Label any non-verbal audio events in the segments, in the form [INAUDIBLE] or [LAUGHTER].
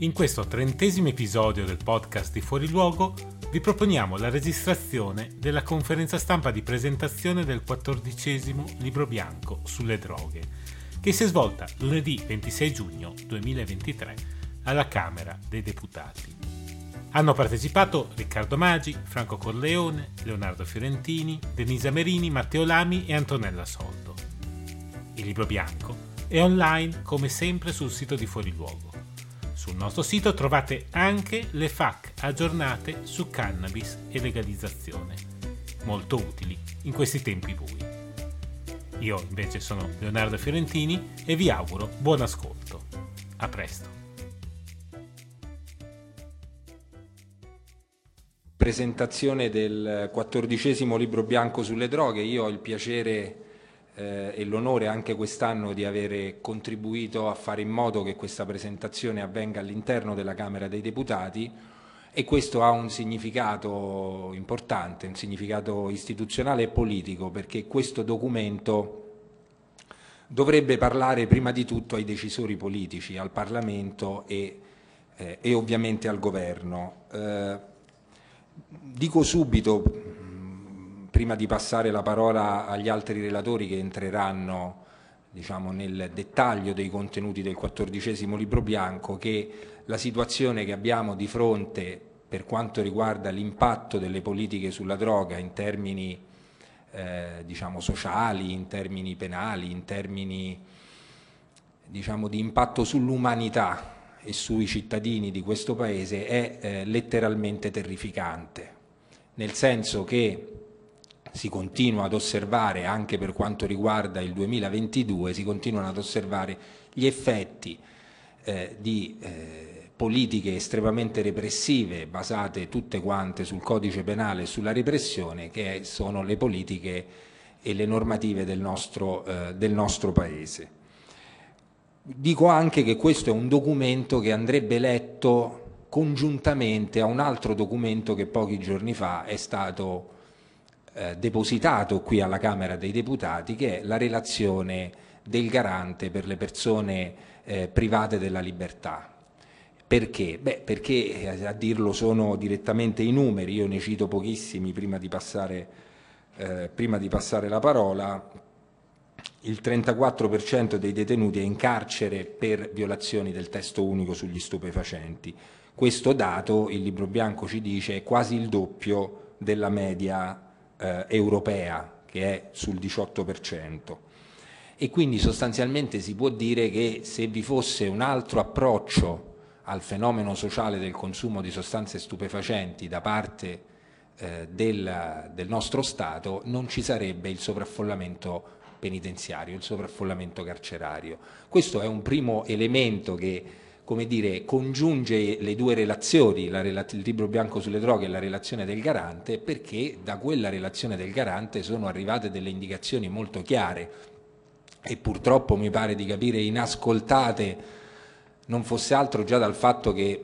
In questo trentesimo episodio del podcast di Fuori Luogo vi proponiamo la registrazione della conferenza stampa di presentazione del quattordicesimo libro bianco sulle droghe, che si è svolta lunedì 26 giugno 2023 alla Camera dei Deputati. Hanno partecipato Riccardo Maggi, Franco Corleone, Leonardo Fiorentini, Denisa Merini, Matteo Lami e Antonella Soldo. Il libro bianco è online come sempre sul sito di Fuori Luogo sul nostro sito trovate anche le FAQ aggiornate su cannabis e legalizzazione, molto utili in questi tempi bui. Io invece sono Leonardo Fiorentini e vi auguro buon ascolto. A presto. Presentazione del quattordicesimo libro bianco sulle droghe. Io ho il piacere eh, e l'onore anche quest'anno di avere contribuito a fare in modo che questa presentazione avvenga all'interno della Camera dei Deputati e questo ha un significato importante, un significato istituzionale e politico perché questo documento dovrebbe parlare prima di tutto ai decisori politici, al Parlamento e, eh, e ovviamente al Governo. Eh, dico subito, prima di passare la parola agli altri relatori che entreranno diciamo, nel dettaglio dei contenuti del quattordicesimo libro bianco, che la situazione che abbiamo di fronte per quanto riguarda l'impatto delle politiche sulla droga in termini eh, diciamo, sociali, in termini penali, in termini diciamo, di impatto sull'umanità e sui cittadini di questo Paese è eh, letteralmente terrificante, nel senso che si continua ad osservare anche per quanto riguarda il 2022, si continuano ad osservare gli effetti eh, di eh, politiche estremamente repressive basate tutte quante sul codice penale e sulla repressione che sono le politiche e le normative del nostro, eh, del nostro Paese. Dico anche che questo è un documento che andrebbe letto congiuntamente a un altro documento che pochi giorni fa è stato eh, depositato qui alla Camera dei Deputati, che è la relazione del garante per le persone eh, private della libertà. Perché? Beh, perché eh, a dirlo sono direttamente i numeri, io ne cito pochissimi prima di passare, eh, prima di passare la parola. Il 34% dei detenuti è in carcere per violazioni del testo unico sugli stupefacenti. Questo dato, il libro bianco ci dice, è quasi il doppio della media eh, europea che è sul 18% e quindi sostanzialmente si può dire che se vi fosse un altro approccio al fenomeno sociale del consumo di sostanze stupefacenti da parte eh, del, del nostro Stato non ci sarebbe il sovraffollamento penitenziario, il sovraffollamento carcerario. Questo è un primo elemento che come dire, congiunge le due relazioni, la, il libro bianco sulle droghe e la relazione del garante, perché da quella relazione del garante sono arrivate delle indicazioni molto chiare. E purtroppo mi pare di capire inascoltate, non fosse altro già dal fatto che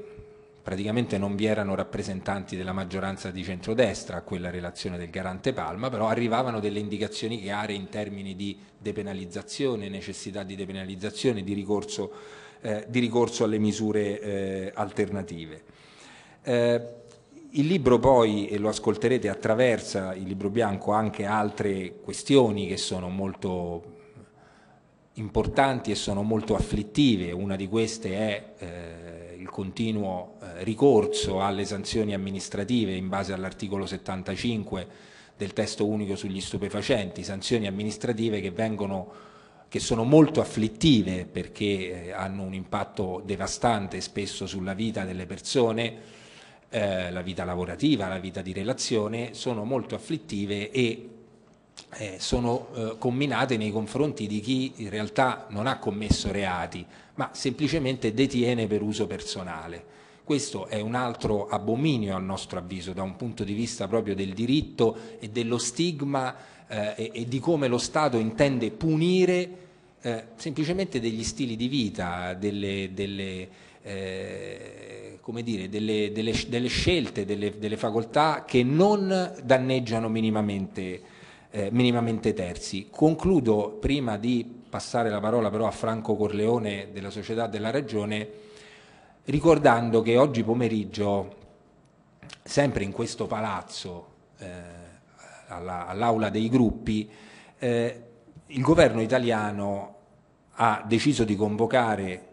praticamente non vi erano rappresentanti della maggioranza di centrodestra a quella relazione del garante Palma, però arrivavano delle indicazioni chiare in termini di depenalizzazione, necessità di depenalizzazione, di ricorso eh, di ricorso alle misure eh, alternative. Eh, il libro poi, e lo ascolterete, attraversa il libro bianco anche altre questioni che sono molto importanti e sono molto afflittive. Una di queste è eh, il continuo eh, ricorso alle sanzioni amministrative in base all'articolo 75 del testo unico sugli stupefacenti, sanzioni amministrative che vengono che sono molto afflittive perché eh, hanno un impatto devastante spesso sulla vita delle persone, eh, la vita lavorativa, la vita di relazione, sono molto afflittive e eh, sono eh, comminate nei confronti di chi in realtà non ha commesso reati, ma semplicemente detiene per uso personale. Questo è un altro abominio a nostro avviso da un punto di vista proprio del diritto e dello stigma eh, e, e, di come lo Stato intende punire eh, semplicemente degli stili di vita, delle, delle, eh, dire, delle, delle scelte, delle, facoltà che non danneggiano minimamente eh, minimamente terzi. Concludo prima di passare la parola però a Franco Corleone della Società della Ragione ricordando che oggi pomeriggio sempre in questo palazzo eh, alla, all'aula dei gruppi eh, il governo italiano ha deciso di convocare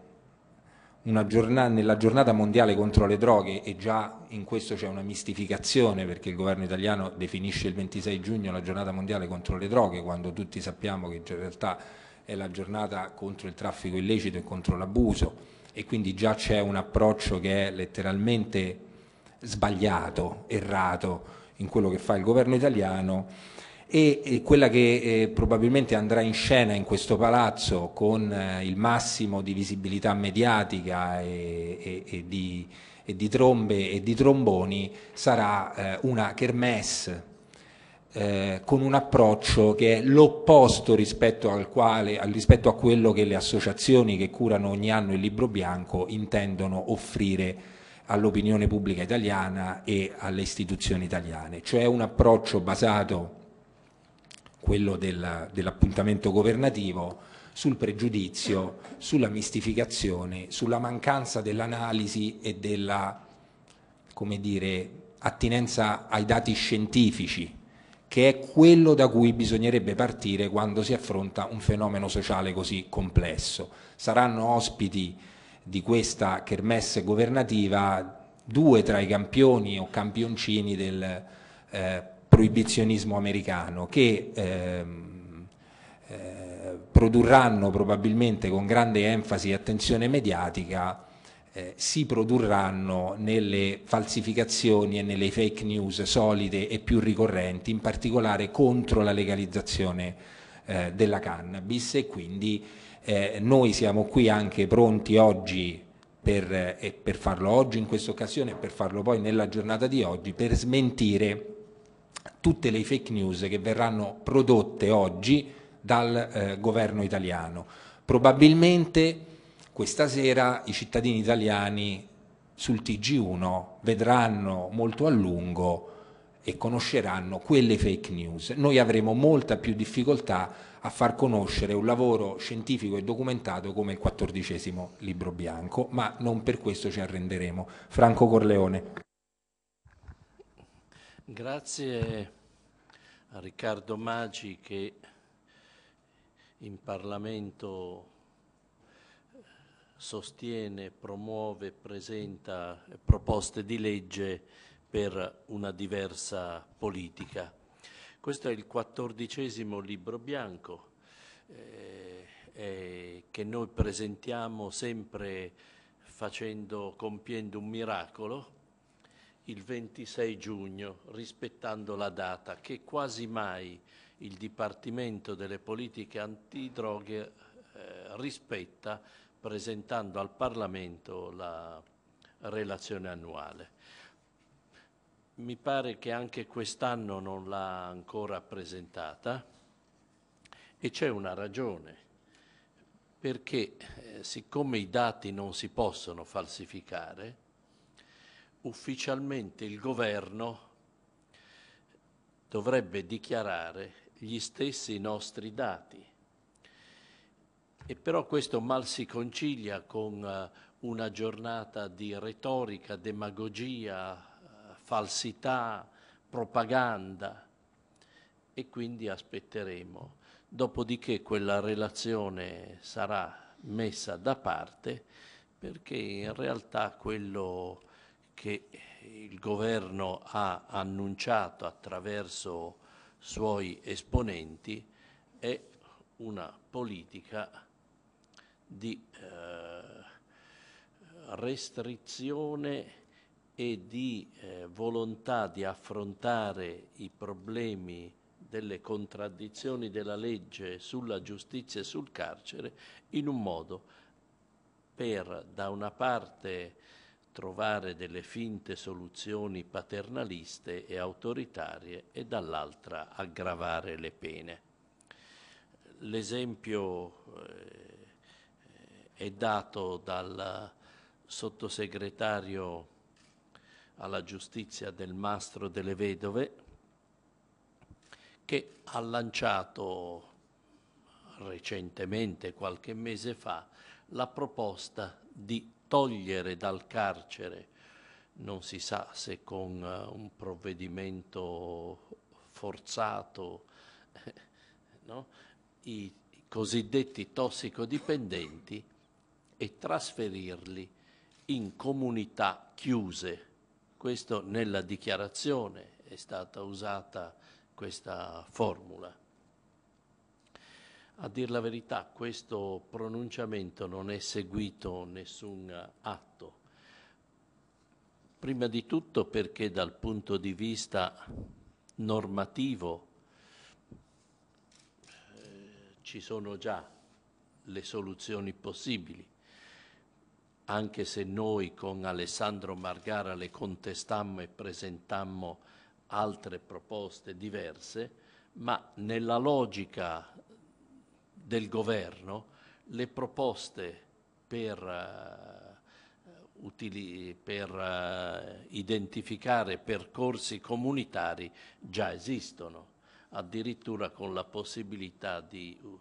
giornata, nella giornata mondiale contro le droghe e già in questo c'è una mistificazione perché il governo italiano definisce il 26 giugno la giornata mondiale contro le droghe quando tutti sappiamo che in realtà è la giornata contro il traffico illecito e contro l'abuso e quindi già c'è un approccio che è letteralmente sbagliato, errato in quello che fa il governo italiano e, quella che eh, probabilmente andrà in scena in questo palazzo con eh, il massimo di visibilità mediatica e, e, e, di, e di, trombe e di tromboni sarà eh, una kermesse eh, con un approccio che è l'opposto rispetto, quale, rispetto a quello che le associazioni che curano ogni anno il libro bianco intendono offrire all'opinione pubblica italiana e alle istituzioni italiane, cioè un approccio basato quello del, dell'appuntamento governativo, sul pregiudizio, sulla mistificazione, sulla mancanza dell'analisi e della dire, attinenza ai dati scientifici, che è quello da cui bisognerebbe partire quando si affronta un fenomeno sociale così complesso. Saranno ospiti di questa kermesse governativa due tra i campioni o campioncini del eh, proibizionismo americano che ehm, eh, produrranno probabilmente con grande enfasi e attenzione mediatica eh, si produrranno nelle falsificazioni e nelle fake news solide e più ricorrenti, in particolare contro la legalizzazione eh, della cannabis. E quindi eh, noi siamo qui anche pronti oggi per, eh, per farlo oggi in questa occasione e per farlo poi nella giornata di oggi per smentire tutte le fake news che verranno prodotte oggi dal eh, governo italiano. Probabilmente questa sera i cittadini italiani sul TG1 vedranno molto a lungo e conosceranno quelle fake news. Noi avremo molta più difficoltà a far conoscere un lavoro scientifico e documentato come il quattordicesimo libro bianco, ma non per questo ci arrenderemo. Franco Corleone. Grazie a Riccardo Maggi che in Parlamento eh, sostiene, promuove, presenta proposte di legge per una diversa politica. Questo è il quattordicesimo libro bianco eh, eh, che noi presentiamo sempre facendo, compiendo un miracolo, il 26 giugno, rispettando la data che quasi mai il Dipartimento delle politiche antidroghe eh, rispetta presentando al Parlamento la relazione annuale. Mi pare che anche quest'anno non l'ha ancora presentata e c'è una ragione, perché eh, siccome i dati non si possono falsificare, ufficialmente il governo dovrebbe dichiarare gli stessi nostri dati. E però questo mal si concilia con eh, una giornata di retorica, demagogia, eh, falsità, propaganda e quindi aspetteremo. Dopodiché quella relazione sarà messa da parte perché in realtà quello che il governo ha annunciato attraverso suoi esponenti è una politica di eh, restrizione e di eh, volontà di affrontare i problemi delle contraddizioni della legge sulla giustizia e sul carcere in un modo per da una parte trovare delle finte soluzioni paternaliste e autoritarie e dall'altra aggravare le pene. L'esempio eh, è dato dal sottosegretario alla giustizia del Mastro delle Vedove che ha lanciato recentemente, qualche mese fa, la proposta di togliere dal carcere, non si sa se con uh, un provvedimento forzato, [LAUGHS] no? i cosiddetti tossicodipendenti e trasferirli in comunità chiuse. Questo nella dichiarazione è stata usata questa formula. A dir la verità, questo pronunciamento non è seguito nessun atto. Prima di tutto perché dal punto di vista normativo eh, ci sono già le soluzioni possibili, anche se noi con Alessandro Margara le contestammo e presentammo altre proposte diverse, ma nella logica del governo le proposte per, uh, utili, per uh, identificare percorsi comunitari già esistono, addirittura con la possibilità di, uh,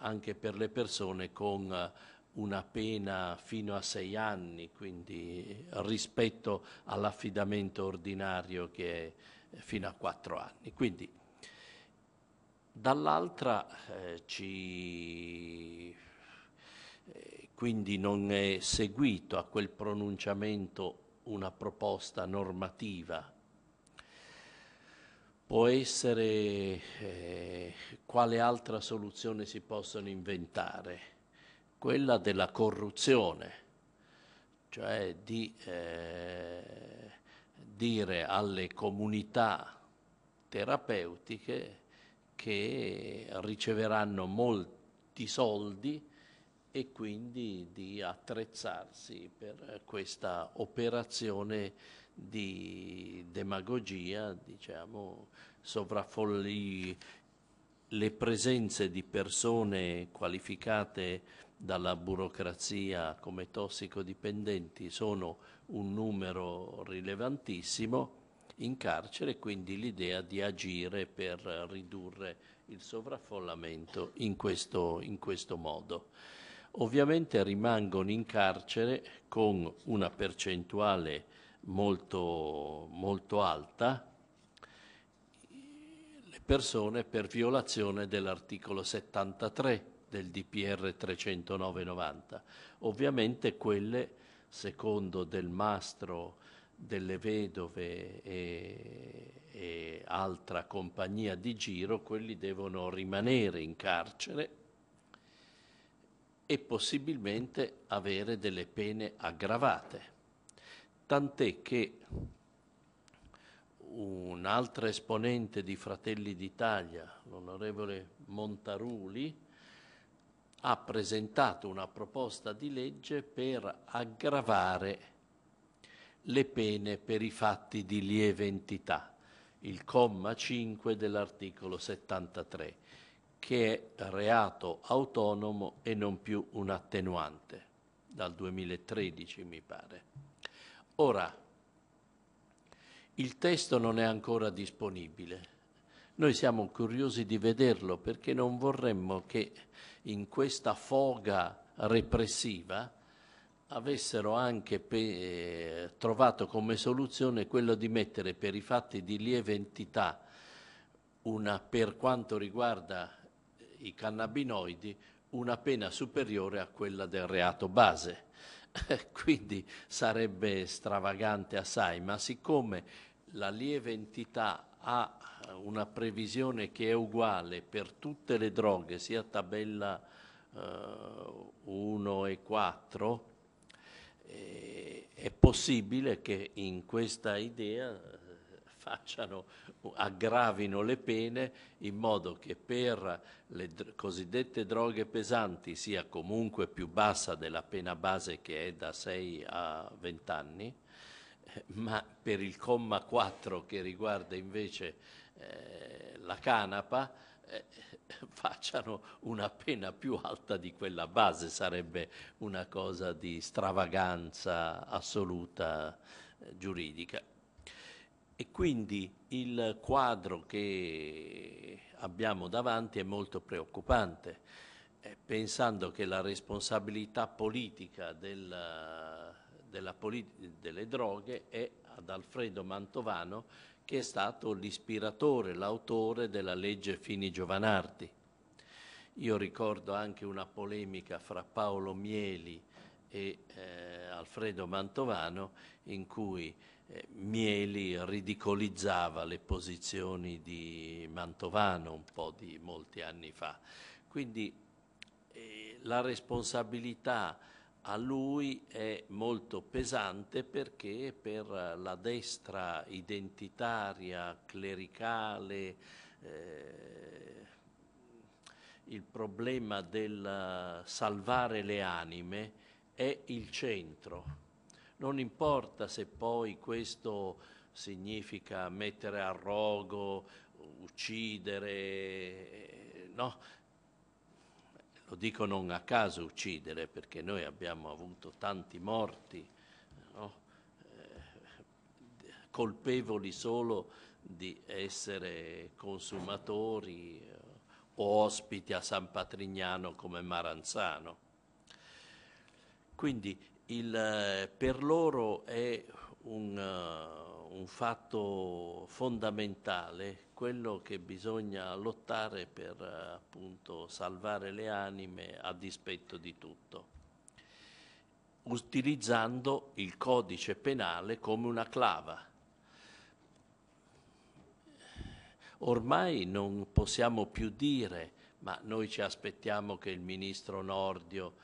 anche per le persone con una pena fino a sei anni, quindi rispetto all'affidamento ordinario che è fino a quattro anni. Quindi Dall'altra eh, ci, eh, quindi non è seguito a quel pronunciamento una proposta normativa. Può essere eh, quale altra soluzione si possono inventare? Quella della corruzione, cioè di eh, dire alle comunità terapeutiche che riceveranno molti soldi e quindi di attrezzarsi per questa operazione di demagogia, diciamo, sovraffolli le presenze di persone qualificate dalla burocrazia come tossicodipendenti sono un numero rilevantissimo in carcere, quindi l'idea di agire per ridurre il sovraffollamento in questo, in questo modo. Ovviamente rimangono in carcere con una percentuale molto, molto alta le persone per violazione dell'articolo 73 del DPR 309-90. Ovviamente quelle, secondo del mastro delle vedove e, e altra compagnia di giro, quelli devono rimanere in carcere e possibilmente avere delle pene aggravate. Tant'è che un altro esponente di Fratelli d'Italia, l'onorevole Montaruli, ha presentato una proposta di legge per aggravare le pene per i fatti di lieve entità, il comma 5 dell'articolo 73, che è reato autonomo e non più un attenuante, dal 2013 mi pare. Ora, il testo non è ancora disponibile. Noi siamo curiosi di vederlo perché non vorremmo che in questa foga repressiva avessero anche pe- trovato come soluzione quello di mettere per i fatti di lieve entità una, per quanto riguarda i cannabinoidi una pena superiore a quella del reato base. [LAUGHS] Quindi sarebbe stravagante assai, ma siccome la lieve entità ha una previsione che è uguale per tutte le droghe, sia tabella uh, 1 e 4, eh, è possibile che in questa idea facciano, aggravino le pene in modo che per le cosiddette droghe pesanti sia comunque più bassa della pena base che è da 6 a 20 anni, eh, ma per il comma 4 che riguarda invece eh, la canapa eh, [LAUGHS] facciano una pena più alta di quella base, sarebbe una cosa di stravaganza assoluta eh, giuridica. E quindi il quadro che abbiamo davanti è molto preoccupante, eh, pensando che la responsabilità politica del, della polit- delle droghe è ad Alfredo Mantovano, che è stato l'ispiratore, l'autore della legge Fini Giovanardi. Io ricordo anche una polemica fra Paolo Mieli e eh, Alfredo Mantovano in cui eh, Mieli ridicolizzava le posizioni di Mantovano un po' di molti anni fa. Quindi eh, la responsabilità a lui è molto pesante perché per la destra identitaria, clericale, eh, il problema del salvare le anime è il centro. Non importa se poi questo significa mettere a rogo, uccidere, no, lo dico non a caso uccidere perché noi abbiamo avuto tanti morti, no? eh, colpevoli solo di essere consumatori eh, o ospiti a San Patrignano come Maranzano. Quindi il, per loro è un, uh, un, fatto fondamentale quello che bisogna lottare per appunto salvare le anime a dispetto di tutto, utilizzando il codice penale come una clava. Ormai non possiamo più dire, ma noi ci aspettiamo che il ministro Nordio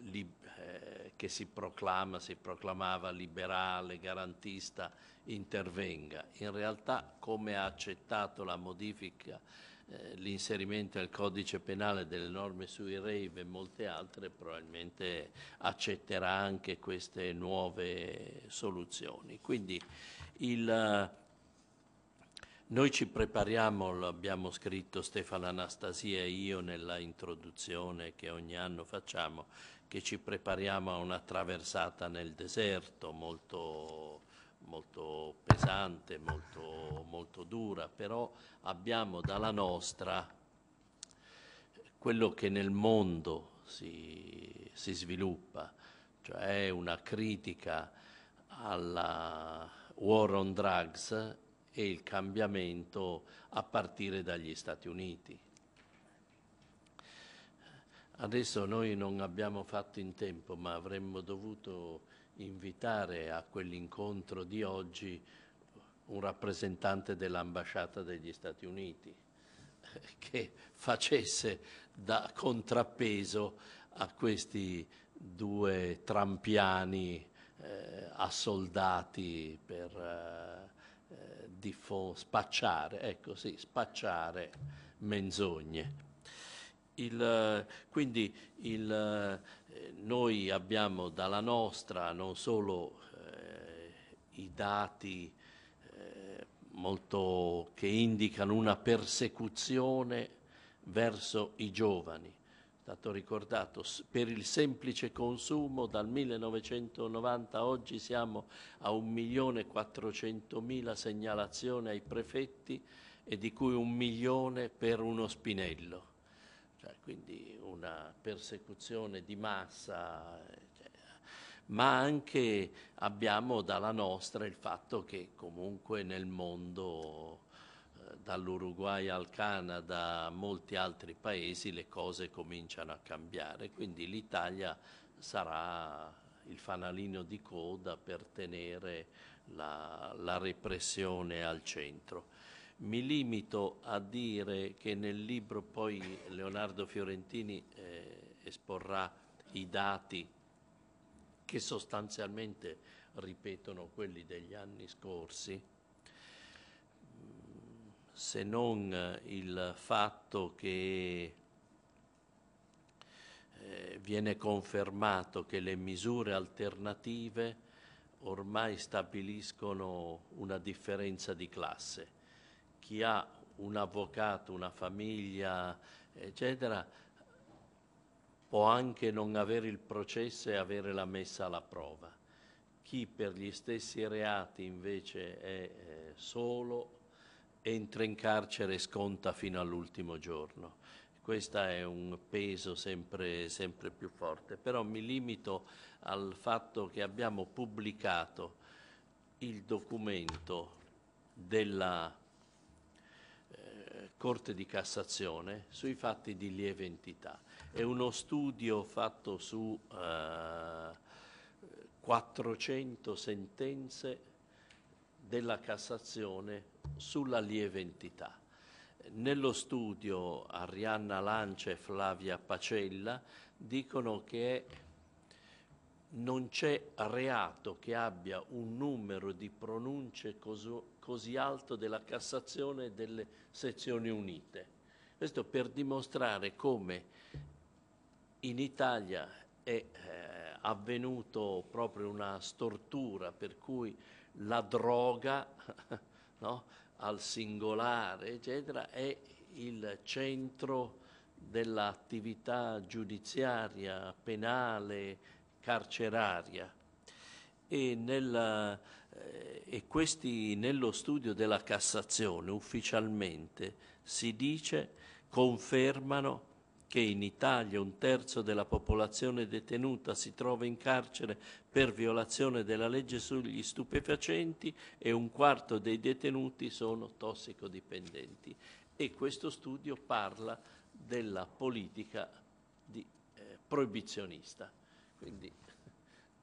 eh, che si proclama, si proclamava liberale, garantista, intervenga. In realtà, come ha accettato la modifica, eh, l'inserimento nel codice penale delle norme sui rave e molte altre, probabilmente accetterà anche queste nuove soluzioni. Quindi il, noi ci prepariamo, l'abbiamo scritto Stefano Anastasia e io nella introduzione che ogni anno facciamo, che ci prepariamo a una traversata nel deserto molto, molto pesante, molto, molto dura, però abbiamo dalla nostra quello che nel mondo si, si sviluppa, cioè una critica alla war on drugs e il cambiamento a partire dagli Stati Uniti. Adesso noi non abbiamo fatto in tempo, ma avremmo dovuto invitare a quell'incontro di oggi un rappresentante dell'ambasciata degli Stati Uniti [LAUGHS] che facesse da contrappeso a questi due trampiani eh, assoldati per eh, spacciare, ecco sì, spacciare menzogne. Il, quindi il, noi abbiamo dalla nostra non solo eh, i dati eh, molto, che indicano una persecuzione verso i giovani, è stato ricordato, per il semplice consumo dal 1990 a oggi siamo a 1.400.000 segnalazioni ai prefetti e di cui un milione per uno spinello cioè, quindi una persecuzione di massa, cioè, ma anche abbiamo dalla nostra il fatto che comunque nel mondo, eh, dall'Uruguay al Canada, molti altri paesi, le cose cominciano a cambiare, quindi l'Italia sarà il fanalino di coda per tenere la, la repressione al centro. Mi limito a dire che nel libro poi Leonardo Fiorentini eh, esporrà i dati che sostanzialmente ripetono quelli degli anni scorsi, se non il fatto che eh, viene confermato che le misure alternative ormai stabiliscono una differenza di classe. Chi ha un avvocato, una famiglia, eccetera, può anche non avere il processo e avere la messa alla prova. Chi per gli stessi reati invece è eh, solo entra in carcere e sconta fino all'ultimo giorno. Questo è un peso sempre, sempre più forte, però mi limito al fatto che abbiamo pubblicato il documento della Corte di Cassazione sui fatti di lieve entità. È uno studio fatto su eh, 400 sentenze della Cassazione sulla lieve entità. Nello studio Arianna Lancia e Flavia Pacella dicono che non c'è reato che abbia un numero di pronunce così, così alto della Cassazione e delle sezioni unite. Questo per dimostrare come in Italia è eh, avvenuto proprio una stortura per cui la droga [LAUGHS] no, al singolare, eccetera, è il centro dell'attività giudiziaria, penale, carceraria e, nel, e questi nello studio della Cassazione ufficialmente si dice, confermano che in Italia un terzo della popolazione detenuta si trova in carcere per violazione della legge sugli stupefacenti e un quarto dei detenuti sono tossicodipendenti. E questo studio parla della politica di, eh, proibizionista. Quindi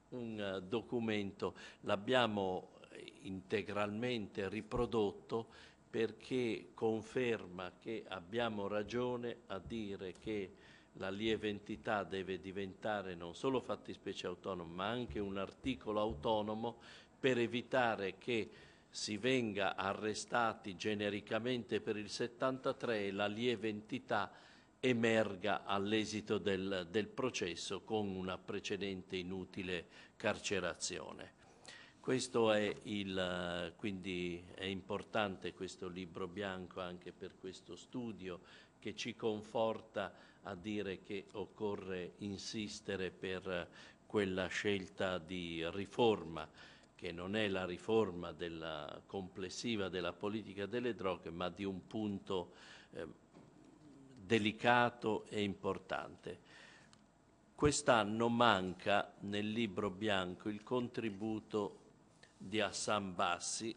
un uh, documento. L'abbiamo integralmente riprodotto perché conferma che abbiamo ragione a dire che la lieve entità deve diventare non solo fattispecie autonoma, ma anche un articolo autonomo per evitare che si venga arrestati genericamente per il 73 e la lieve entità emerga all'esito del, del processo con una precedente inutile carcerazione. Questo è il, quindi è importante questo libro bianco anche per questo studio che ci conforta a dire che occorre insistere per quella scelta di riforma che non è la riforma della complessiva della politica delle droghe, ma di un punto eh, delicato e importante. Quest'anno manca nel libro bianco il contributo di Hassan Bassi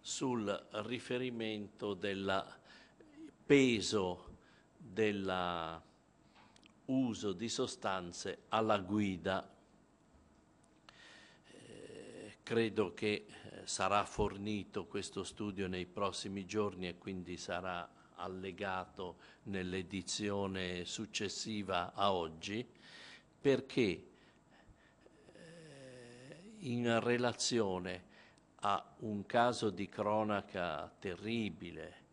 sul riferimento del peso dell'uso di sostanze alla guida. Eh, credo che eh, sarà fornito questo studio nei prossimi giorni e quindi sarà allegato nell'edizione successiva a oggi, perché eh, in relazione a un caso di cronaca terribile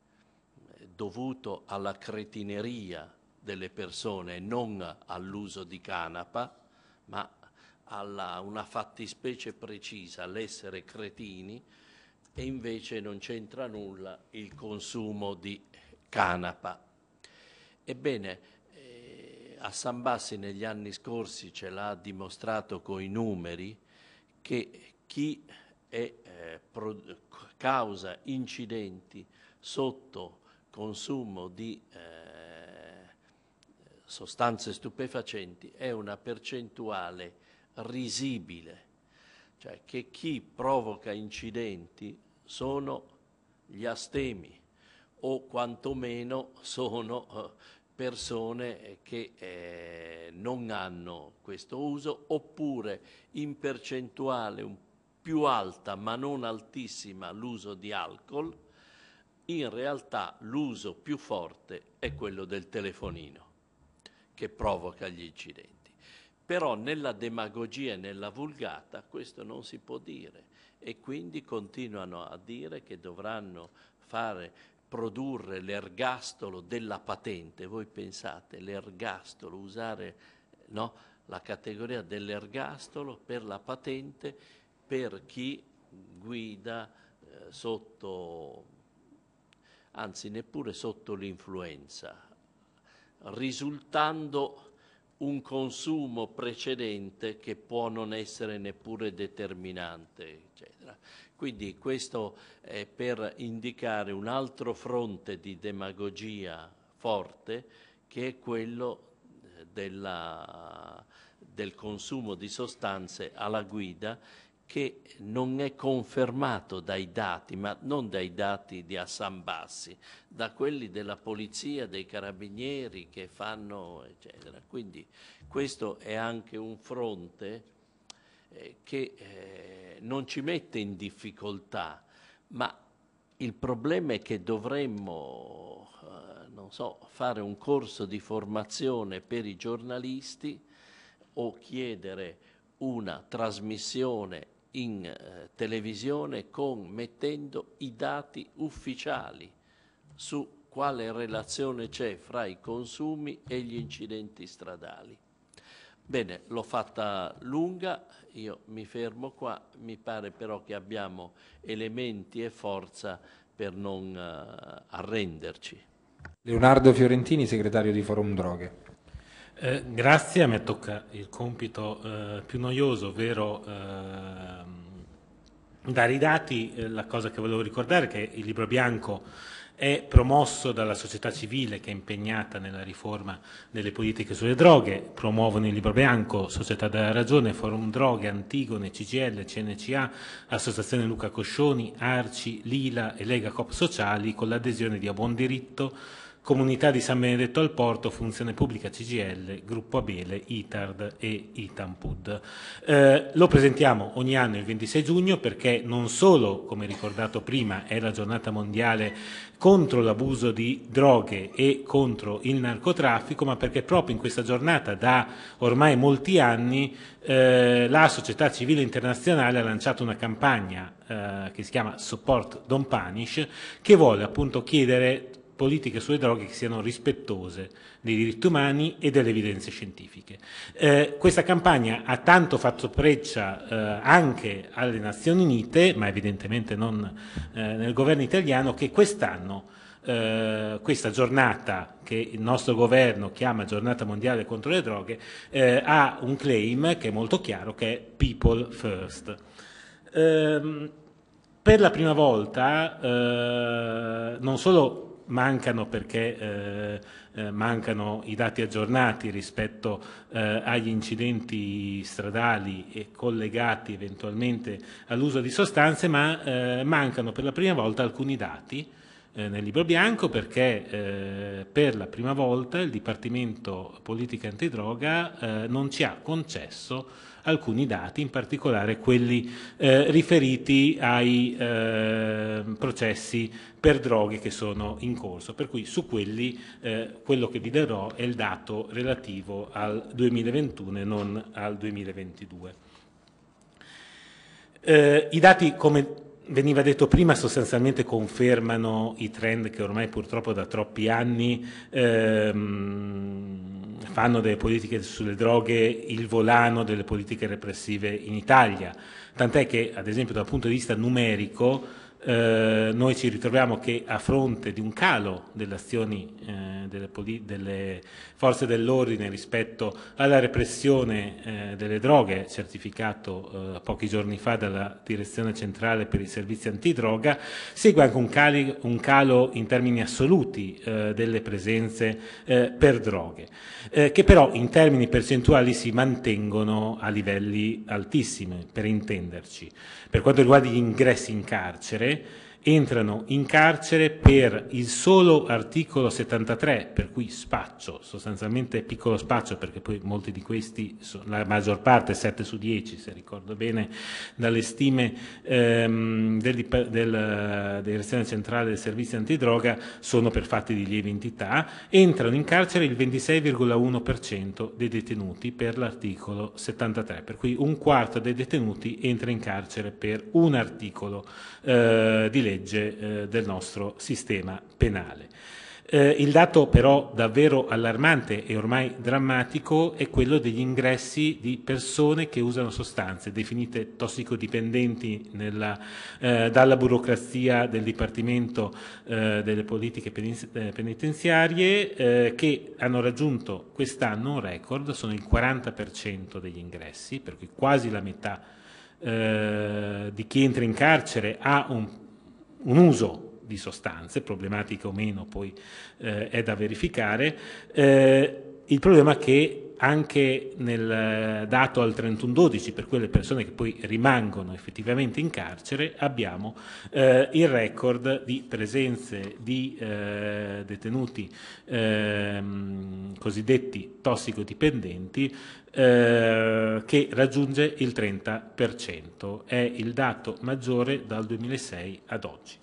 dovuto alla cretineria delle persone, non all'uso di canapa, ma a una fattispecie precisa, l'essere cretini, e invece non c'entra nulla il consumo di canapa. Ebbene, eh, a San Bassi negli anni scorsi ce l'ha dimostrato con i numeri che chi è, eh, pro, causa incidenti sotto consumo di eh, sostanze stupefacenti è una percentuale risibile, cioè che chi provoca incidenti sono gli astemi, o quantomeno sono eh, persone che eh, non hanno questo uso oppure in percentuale più alta ma non altissima l'uso di alcol, in realtà l'uso più forte è quello del telefonino che provoca gli incidenti. Però nella demagogia e nella vulgata questo non si può dire e quindi continuano a dire che dovranno fare produrre l'ergastolo della patente. Voi pensate l'ergastolo, usare no, la categoria dell'ergastolo per la patente per chi guida eh, sotto, anzi neppure sotto l'influenza, risultando un consumo precedente che può non essere neppure determinante. Quindi questo è per indicare un altro fronte di demagogia forte che è quello eh, della, del consumo di sostanze alla guida che non è confermato dai dati, ma non dai dati di Hassan Bassi, da quelli della polizia, dei carabinieri che fanno, eccetera. Quindi questo è anche un fronte eh, che eh, non ci mette in difficoltà, ma il problema è che dovremmo, eh, non so, fare un corso di formazione per i giornalisti o chiedere una trasmissione in eh, televisione con, mettendo i dati ufficiali su quale relazione c'è fra i consumi e gli incidenti stradali. Bene, l'ho fatta lunga, io mi fermo qua, mi pare però che abbiamo elementi e forza per non uh, arrenderci. Leonardo Fiorentini, segretario di Forum Droghe. Eh, grazie, a me tocca il compito eh, più noioso, ovvero eh, dare i dati. Eh, la cosa che volevo ricordare è che il libro bianco è promosso dalla società civile che è impegnata nella riforma delle politiche sulle droghe, promuovono il libro bianco Società della Ragione, Forum Droghe, Antigone, CGL, CNCA, Associazione Luca Coscioni, Arci, Lila e Lega Cop Sociali con l'adesione di A Buon Diritto Comunità di San Benedetto al Porto, Funzione Pubblica CGL, Gruppo Abele, ITARD e ITAMPUD. Eh, lo presentiamo ogni anno il 26 giugno perché non solo, come ricordato prima, è la giornata mondiale contro l'abuso di droghe e contro il narcotraffico, ma perché proprio in questa giornata da ormai molti anni eh, la società civile internazionale ha lanciato una campagna eh, che si chiama Support Don't Punish, che vuole appunto chiedere politiche sulle droghe che siano rispettose dei diritti umani e delle evidenze scientifiche. Eh, questa campagna ha tanto fatto preccia eh, anche alle Nazioni Unite, ma evidentemente non eh, nel governo italiano, che quest'anno eh, questa giornata che il nostro governo chiama giornata mondiale contro le droghe eh, ha un claim che è molto chiaro che è People First. Ehm, per la prima volta eh, non solo mancano perché eh, eh, mancano i dati aggiornati rispetto eh, agli incidenti stradali e collegati eventualmente all'uso di sostanze, ma eh, mancano per la prima volta alcuni dati eh, nel libro bianco perché per la prima volta il Dipartimento Politica Antidroga non ci ha concesso alcuni dati, in particolare quelli eh, riferiti ai eh, processi per droghe che sono in corso. Per cui su quelli eh, quello che vi darò è il dato relativo al 2021 e non al 2022. Eh, I dati, come veniva detto prima, sostanzialmente confermano i trend che ormai purtroppo da troppi anni ehm, fanno delle politiche sulle droghe il volano delle politiche repressive in Italia, tant'è che ad esempio dal punto di vista numerico eh, noi ci ritroviamo che a fronte di un calo delle azioni eh, delle, delle, forze dell'ordine rispetto alla repressione eh, delle droghe, certificato eh, pochi giorni fa dalla Direzione Centrale per i Servizi Antidroga, segue anche un, cali, un calo in termini assoluti eh, delle presenze per droghe, che però in termini percentuali si mantengono a livelli altissimi, per intenderci. Per quanto riguarda gli ingressi in carcere, entrano in carcere per il solo articolo 73, per cui spaccio, sostanzialmente piccolo spaccio, perché poi molti di questi, la maggior parte, 7 su 10, se ricordo bene, dalle stime ehm, del, del, Direzione Centrale del Servizio Antidroga, sono per fatti di lieve entità, entrano in carcere il 26,1% dei detenuti per l'articolo 73, per cui un quarto dei detenuti entra in carcere per un articolo eh, di legge legge eh, del nostro sistema penale. Eh, il dato però davvero allarmante e ormai drammatico è quello degli ingressi di persone che usano sostanze definite tossicodipendenti nella, eh, dalla burocrazia del Dipartimento eh, delle politiche eh, penitenziarie eh, che hanno raggiunto quest'anno un record, sono il 40% degli ingressi, per cui quasi la metà eh, di chi entra in carcere ha un un uso di sostanze, problematiche o meno poi eh, è da verificare, eh, il problema è che anche nel dato al 31-12 per quelle persone che poi rimangono effettivamente in carcere abbiamo eh, il record di presenze di eh, detenuti eh, cosiddetti tossicodipendenti eh, che raggiunge il 30%, è il dato maggiore dal 2006 ad oggi.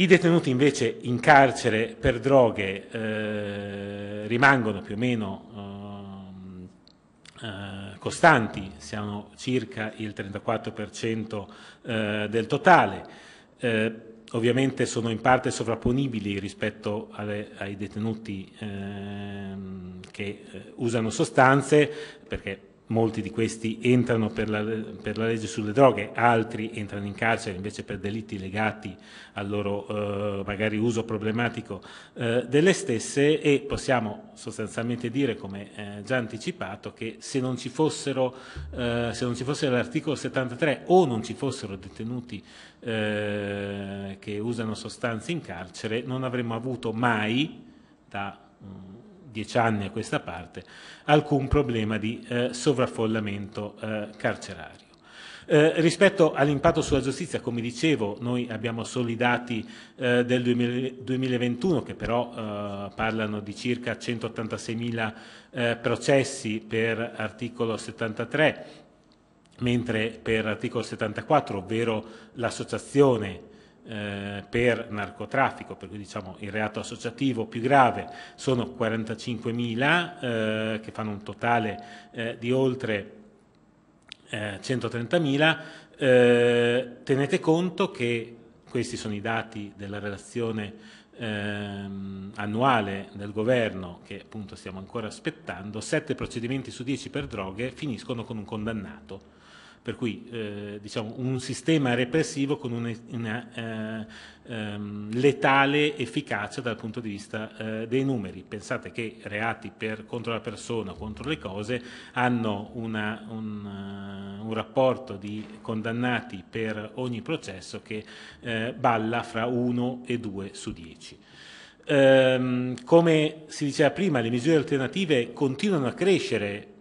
I detenuti invece in carcere per droghe eh, rimangono più o meno eh, eh costanti, siamo circa il 34% eh, del totale. Eh, ovviamente sono in parte sovrapponibili rispetto alle, ai detenuti ehm, che eh, usano sostanze, perché molti di questi entrano per la, per la, legge sulle droghe, altri entrano in carcere invece per delitti legati al loro eh, magari uso problematico eh, delle stesse e possiamo sostanzialmente dire, come eh, già anticipato, che se non ci fossero, eh, fosse l'articolo 73 o non ci fossero detenuti eh, che usano sostanze in carcere, non avremmo avuto mai da um, dieci anni a questa parte, alcun problema di eh, sovraffollamento eh, carcerario. Eh, rispetto all'impatto sulla giustizia, come dicevo, noi abbiamo solo i dati eh, del 2021 che però eh, parlano di circa 186.000 eh, processi per articolo 73, mentre per articolo 74, ovvero l'associazione eh, per narcotraffico, per cui diciamo il reato associativo più grave, sono 45.000 eh, che fanno un totale eh, di oltre 130.000. Eh, eh, tenete conto che questi sono i dati della relazione ehm, annuale del governo che appunto stiamo ancora aspettando, 7 procedimenti su 10 per droghe finiscono con un condannato per cui eh, diciamo, un sistema repressivo con una, una eh, ehm, letale efficacia dal punto di vista eh, dei numeri. Pensate che reati per, contro la persona, contro le cose, hanno una, un, uh, un, rapporto di condannati per ogni processo che eh, balla fra 1 e 2 su 10. Ehm, come si diceva prima, le misure alternative continuano a crescere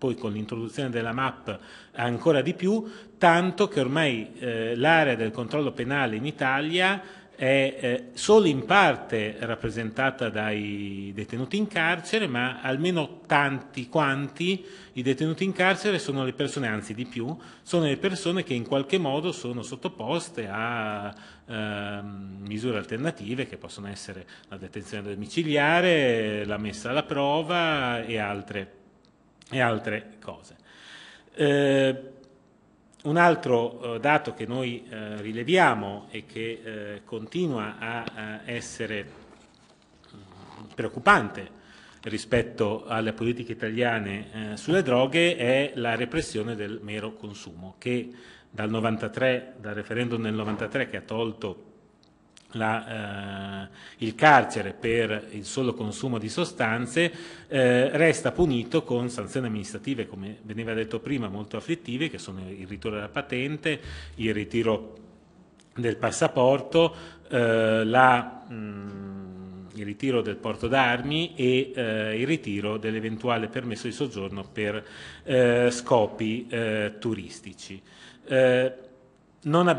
poi con l'introduzione della MAP ancora di più, tanto che ormai eh, l'area del controllo penale in Italia è eh, solo in parte rappresentata dai detenuti in carcere, ma almeno tanti quanti i detenuti in carcere sono le persone, anzi di più, sono le persone che in qualche modo sono sottoposte a eh, misure alternative che possono essere la detenzione domiciliare, la messa alla prova e altre e altre cose. Eh, un altro eh, dato che noi eh, rileviamo e che eh, continua a, a essere mm, preoccupante rispetto alle politiche italiane eh, sulle droghe è la repressione del mero consumo, che dal, 93, dal referendum del 93 che ha tolto la, eh, il carcere per il solo consumo di sostanze eh, resta punito con sanzioni amministrative, come veniva detto prima, molto afflittive, che sono il ritiro della patente, il ritiro del passaporto, eh, la, mh, mm, il ritiro del porto d'armi e eh, il ritiro dell'eventuale permesso di soggiorno per eh, scopi eh, turistici. Non,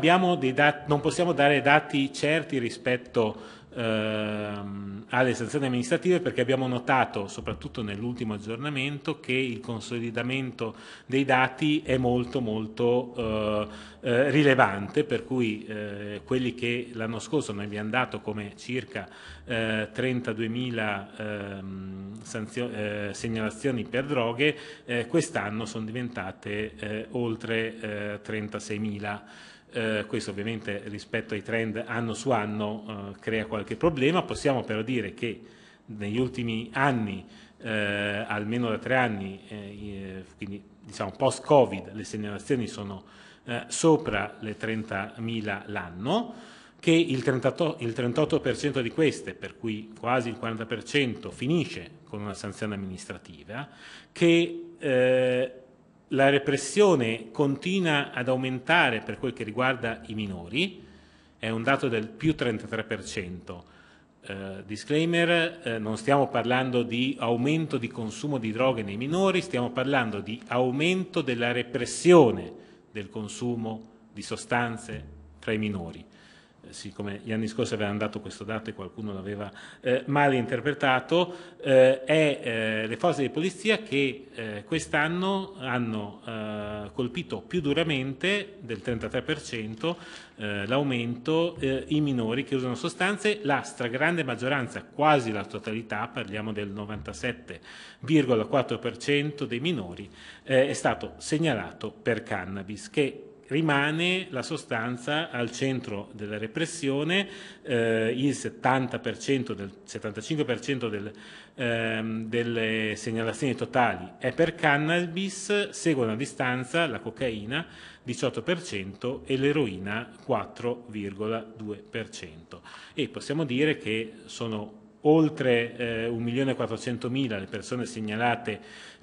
dat- non possiamo dare dati certi rispetto ehm, alle sanzioni amministrative perché abbiamo notato, soprattutto nell'ultimo aggiornamento, che il consolidamento dei dati è molto molto eh, eh, rilevante, per cui eh, quelli che l'anno scorso noi abbiamo dato come circa 32.000 eh, ehm, eh, segnalazioni per droghe, eh, quest'anno sono diventate oltre 36.000. Eh, questo ovviamente rispetto ai trend anno su anno eh, crea qualche problema, possiamo però dire che negli ultimi anni, eh, almeno da tre anni, eh, quindi diciamo post-Covid, le segnalazioni sono eh, sopra le 30.000 l'anno, che il 38%, il 38% di queste, per cui quasi il 40%, finisce con una sanzione amministrativa, che eh, la repressione continua ad aumentare per quel che riguarda i minori, è un dato del più 33%. Eh, disclaimer, eh, non stiamo parlando di aumento di consumo di droghe nei minori, stiamo parlando di aumento della repressione del consumo di sostanze tra i minori siccome gli anni scorsi avevano dato questo dato e qualcuno l'aveva eh, male interpretato, eh, è eh, le forze di polizia che eh, quest'anno hanno eh, colpito più duramente del 33% eh, l'aumento i minori che usano sostanze, la stragrande maggioranza, quasi la totalità, parliamo del 97,4% dei minori, è stato segnalato per cannabis che rimane la sostanza al centro della repressione, eh, il 70%, del, 75% del, ehm, delle segnalazioni totali è per cannabis, seguono a distanza la cocaina 18% e l'eroina 4,2%. E possiamo dire che sono oltre eh, 1.400.000 le persone segnalate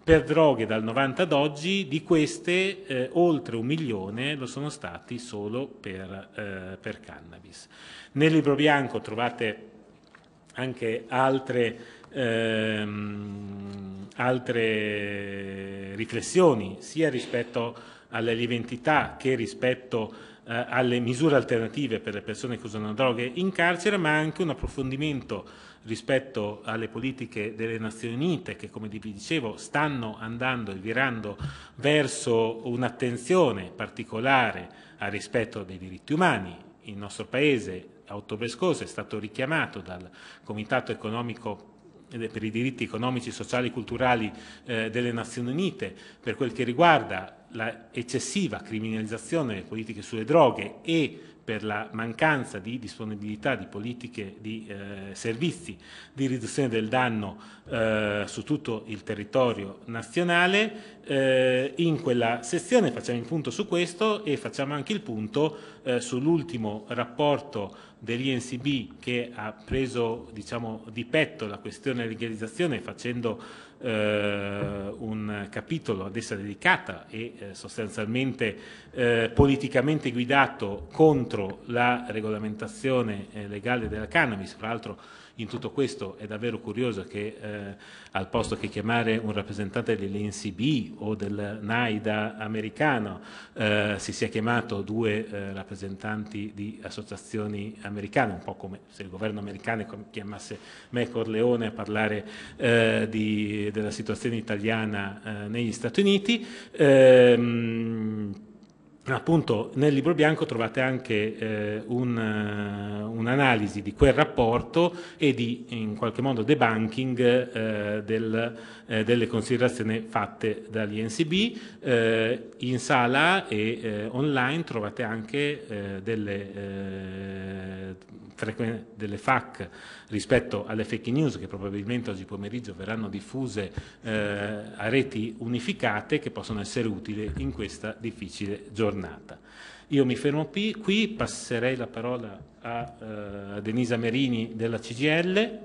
per droghe dal 90 ad oggi, di queste eh, oltre un milione lo sono stati solo per, eh, per cannabis. Nel libro bianco trovate anche altre, ehm, altre riflessioni, sia rispetto alle lievi entità che rispetto eh, alle misure alternative per le persone che usano droghe in carcere, ma anche un approfondimento rispetto alle politiche delle Nazioni Unite che, come vi dicevo, stanno andando e virando verso un'attenzione particolare al rispetto dei diritti umani. Il nostro Paese a ottobre scorso è stato richiamato dal Comitato economico per i diritti economici, sociali e culturali eh, delle Nazioni Unite per quel che riguarda l'eccessiva criminalizzazione delle politiche sulle droghe e per la mancanza di disponibilità di politiche di eh, servizi di riduzione del danno eh, su tutto il territorio nazionale. Eh, in quella sezione facciamo il punto su questo e facciamo anche il punto eh, sull'ultimo rapporto dell'INCB che ha preso diciamo, di petto la questione legalizzazione facendo eh, un capitolo ad essa dedicata e eh, sostanzialmente eh, politicamente guidato contro la regolamentazione eh, legale della cannabis, fra l'altro in tutto questo è davvero curioso che eh, al posto che chiamare un rappresentante dell'NCB o del NAIDA americano eh, si sia chiamato due eh, rappresentanti di associazioni americane, un po' come se il governo americano chiamasse me Corleone a parlare eh, di, della situazione italiana eh, negli Stati Uniti. Ehm, appunto nel libro bianco trovate anche eh, uh, un'analisi di quel rapporto e di in qualche modo debunking eh, del, eh, delle considerazioni fatte dall'INCB. Eh, in sala e eh, online trovate anche delle delle FAC rispetto alle fake news che probabilmente oggi pomeriggio verranno diffuse eh, a reti unificate che possono essere utili in questa difficile giornata. Io mi fermo qui, passerei la parola a eh, Denisa Merini della CGL.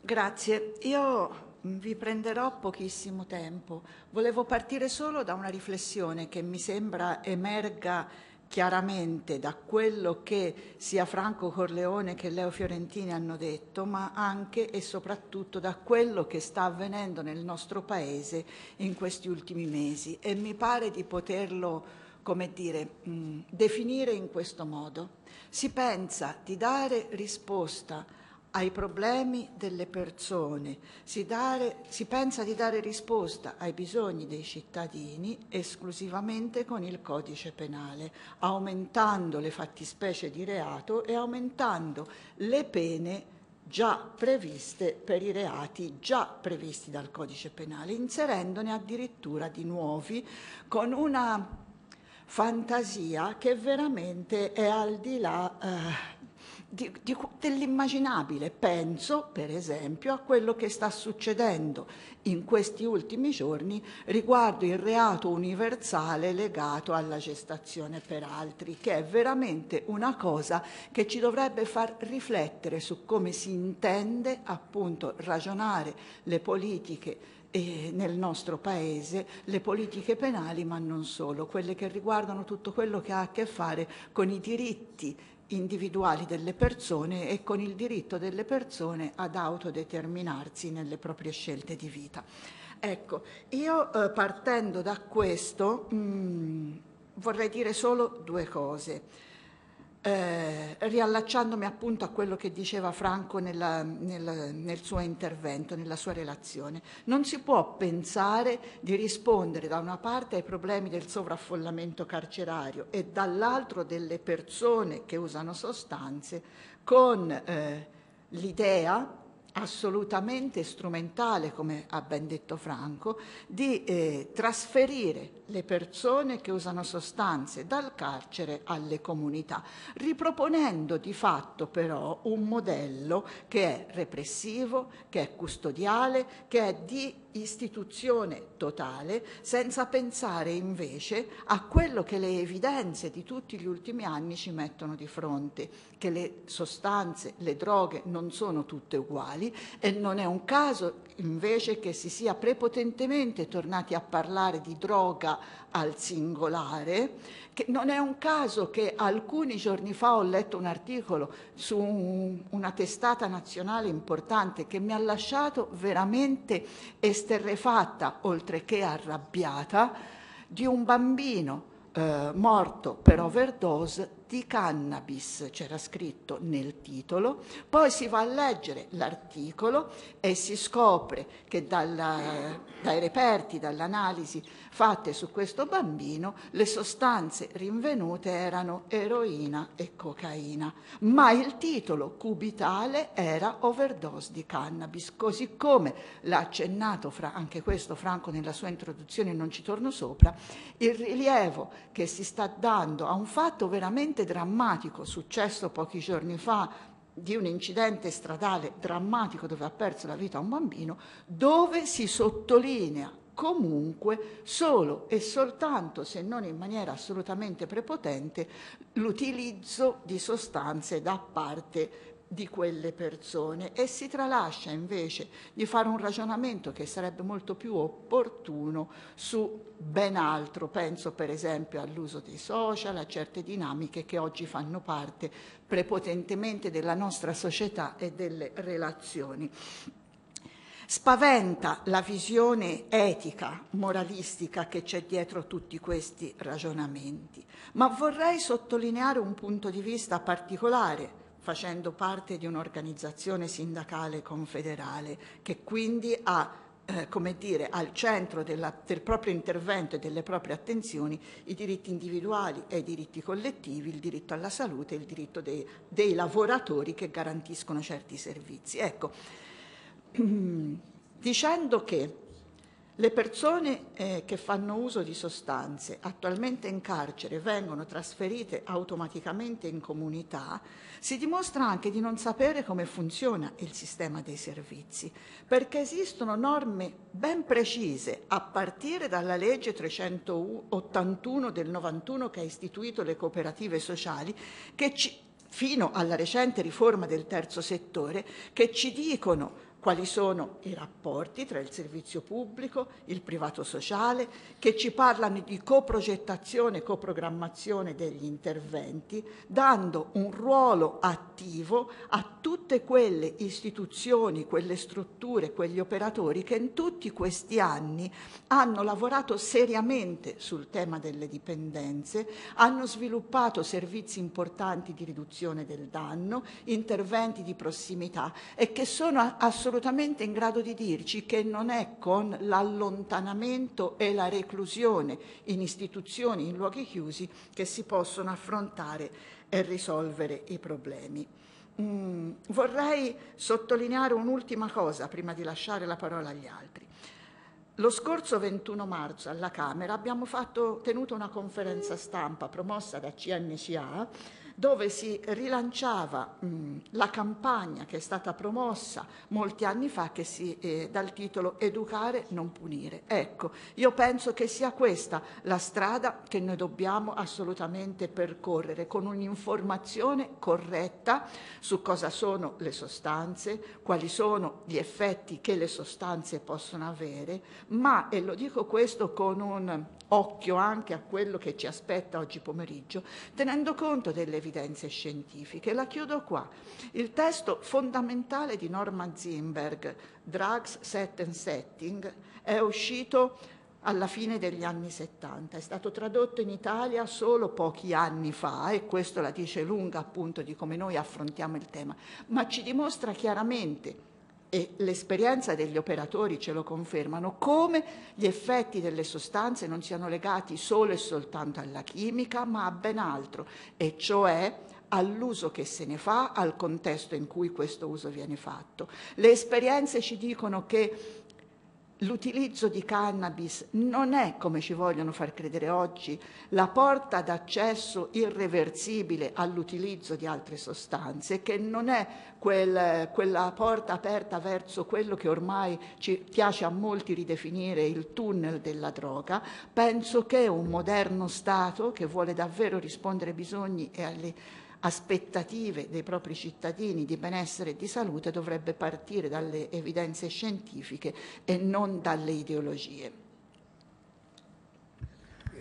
Grazie. Io vi prenderò pochissimo tempo. Volevo partire solo da una riflessione che mi sembra emerga chiaramente da quello che sia Franco Corleone che Leo Fiorentini hanno detto, ma anche e soprattutto da quello che sta avvenendo nel nostro Paese in questi ultimi mesi. E mi pare di poterlo, come dire, mh, definire in questo modo. Si pensa di dare risposta ai problemi delle persone, si, dare, si, pensa di dare risposta ai bisogni dei cittadini esclusivamente con il codice penale, aumentando le fattispecie di reato e aumentando le pene già previste per i reati già previsti dal codice penale, inserendone addirittura di nuovi con una fantasia che veramente è al di là eh, di, di, dell'immaginabile. Penso, per esempio, a quello che sta succedendo in questi ultimi giorni riguardo il reato universale legato alla gestazione per altri, che è veramente una cosa che ci dovrebbe far riflettere su come si intende appunto ragionare le politiche eh, nel nostro paese le politiche penali, ma non solo, quelle che riguardano tutto quello che ha a che fare con i diritti individuali delle persone e con il diritto delle persone ad autodeterminarsi nelle proprie scelte di vita. Ecco, io eh, partendo da questo mh, mm, vorrei dire solo due cose eh, riallacciandomi appunto a quello che diceva Franco nella, nel, nel suo intervento, nella sua relazione. Non si può pensare di rispondere da una parte ai problemi del sovraffollamento carcerario e dall'altro delle persone che usano sostanze con eh, l'idea assolutamente strumentale, come ha ben detto Franco, di eh, trasferire le persone che usano sostanze dal carcere alle comunità, riproponendo di fatto però un modello che è repressivo, che è custodiale, che è di istituzione totale, senza pensare invece a quello che le evidenze di tutti gli ultimi anni ci mettono di fronte, che le sostanze, le droghe non sono tutte uguali e non è un caso invece che si sia prepotentemente tornati a parlare di droga al singolare, che non è un caso che alcuni giorni fa ho letto un articolo su un, una testata nazionale importante che mi ha lasciato veramente esterrefatta, oltre che arrabbiata, di un bambino eh, morto per overdose di cannabis, c'era scritto nel titolo, poi si va a leggere l'articolo e si scopre che dalla, dai reperti, dall'analisi fatte su questo bambino, le sostanze rinvenute erano eroina e cocaina, ma il titolo cubitale era overdose di cannabis, così come l'ha accennato fra, anche questo Franco nella sua introduzione, non ci torno sopra, il rilievo che si sta dando a un fatto veramente drammatico successo pochi giorni fa di un incidente stradale drammatico dove ha perso la vita un bambino, dove si sottolinea comunque solo e soltanto, se non in maniera assolutamente prepotente, l'utilizzo di sostanze da parte di quelle persone e si tralascia invece di fare un ragionamento che sarebbe molto più opportuno su ben altro, penso per esempio all'uso dei social, a certe dinamiche che oggi fanno parte prepotentemente della nostra società e delle relazioni. Spaventa la visione etica, moralistica che c'è dietro tutti questi ragionamenti, ma vorrei sottolineare un punto di vista particolare facendo parte di un'organizzazione sindacale confederale che quindi ha eh, come dire, al centro della, del proprio intervento e delle proprie attenzioni i diritti individuali e i diritti collettivi, il diritto alla salute e il diritto dei, dei lavoratori che garantiscono certi servizi. Ecco, [CLEARS THROAT] dicendo che le persone eh, che fanno uso di sostanze attualmente in carcere vengono trasferite automaticamente in comunità, si dimostra anche di non sapere come funziona il sistema dei servizi, perché esistono norme ben precise, a partire dalla legge 381 del 91 che ha istituito le cooperative sociali, che ci, fino alla recente riforma del terzo settore, che ci dicono quali sono i rapporti tra il servizio pubblico, il privato sociale, che ci parlano di coprogettazione e coprogrammazione degli interventi, dando un ruolo attivo a tutte quelle istituzioni, quelle strutture, quegli operatori che in tutti questi anni hanno lavorato seriamente sul tema delle dipendenze, hanno sviluppato servizi importanti di riduzione del danno, interventi di prossimità e che sono assolutamente assolutamente in grado di dirci che non è con l'allontanamento e la reclusione in istituzioni, in luoghi chiusi, che si possono affrontare e risolvere i problemi. Mm, vorrei sottolineare un'ultima cosa prima di lasciare la parola agli altri. Lo scorso 21 marzo alla Camera abbiamo fatto, tenuto una conferenza stampa promossa da CNCA dove si rilanciava mh, la campagna che è stata promossa molti anni fa si, eh, dal titolo Educare, non punire. Ecco, io penso che sia questa la strada che noi dobbiamo assolutamente percorrere con un'informazione corretta su cosa sono le sostanze, quali sono gli effetti che le sostanze possono avere, ma, e lo dico questo con un occhio anche a quello che ci aspetta oggi pomeriggio, tenendo conto delle evidenze scientifiche. La chiudo qua. Il testo fondamentale di Norma Zimberg, Drugs, Set and Setting, è uscito alla fine degli anni 70. È stato tradotto in Italia solo pochi anni fa e questo la dice lunga appunto di come noi affrontiamo il tema, ma ci dimostra chiaramente e l'esperienza degli operatori ce lo confermano, come gli effetti delle sostanze non siano legati solo e soltanto alla chimica, ma a ben altro, e cioè all'uso che se ne fa, al contesto in cui questo uso viene fatto. Le esperienze ci dicono che l'utilizzo di cannabis non è, come ci vogliono far credere oggi, la porta d'accesso irreversibile all'utilizzo di altre sostanze, che non è quel, quella porta aperta verso quello che ormai ci piace a molti ridefinire il tunnel della droga, penso che un moderno Stato che vuole davvero rispondere ai bisogni e alle aspettative dei propri cittadini di benessere e di salute dovrebbe partire dalle evidenze scientifiche e non dalle ideologie.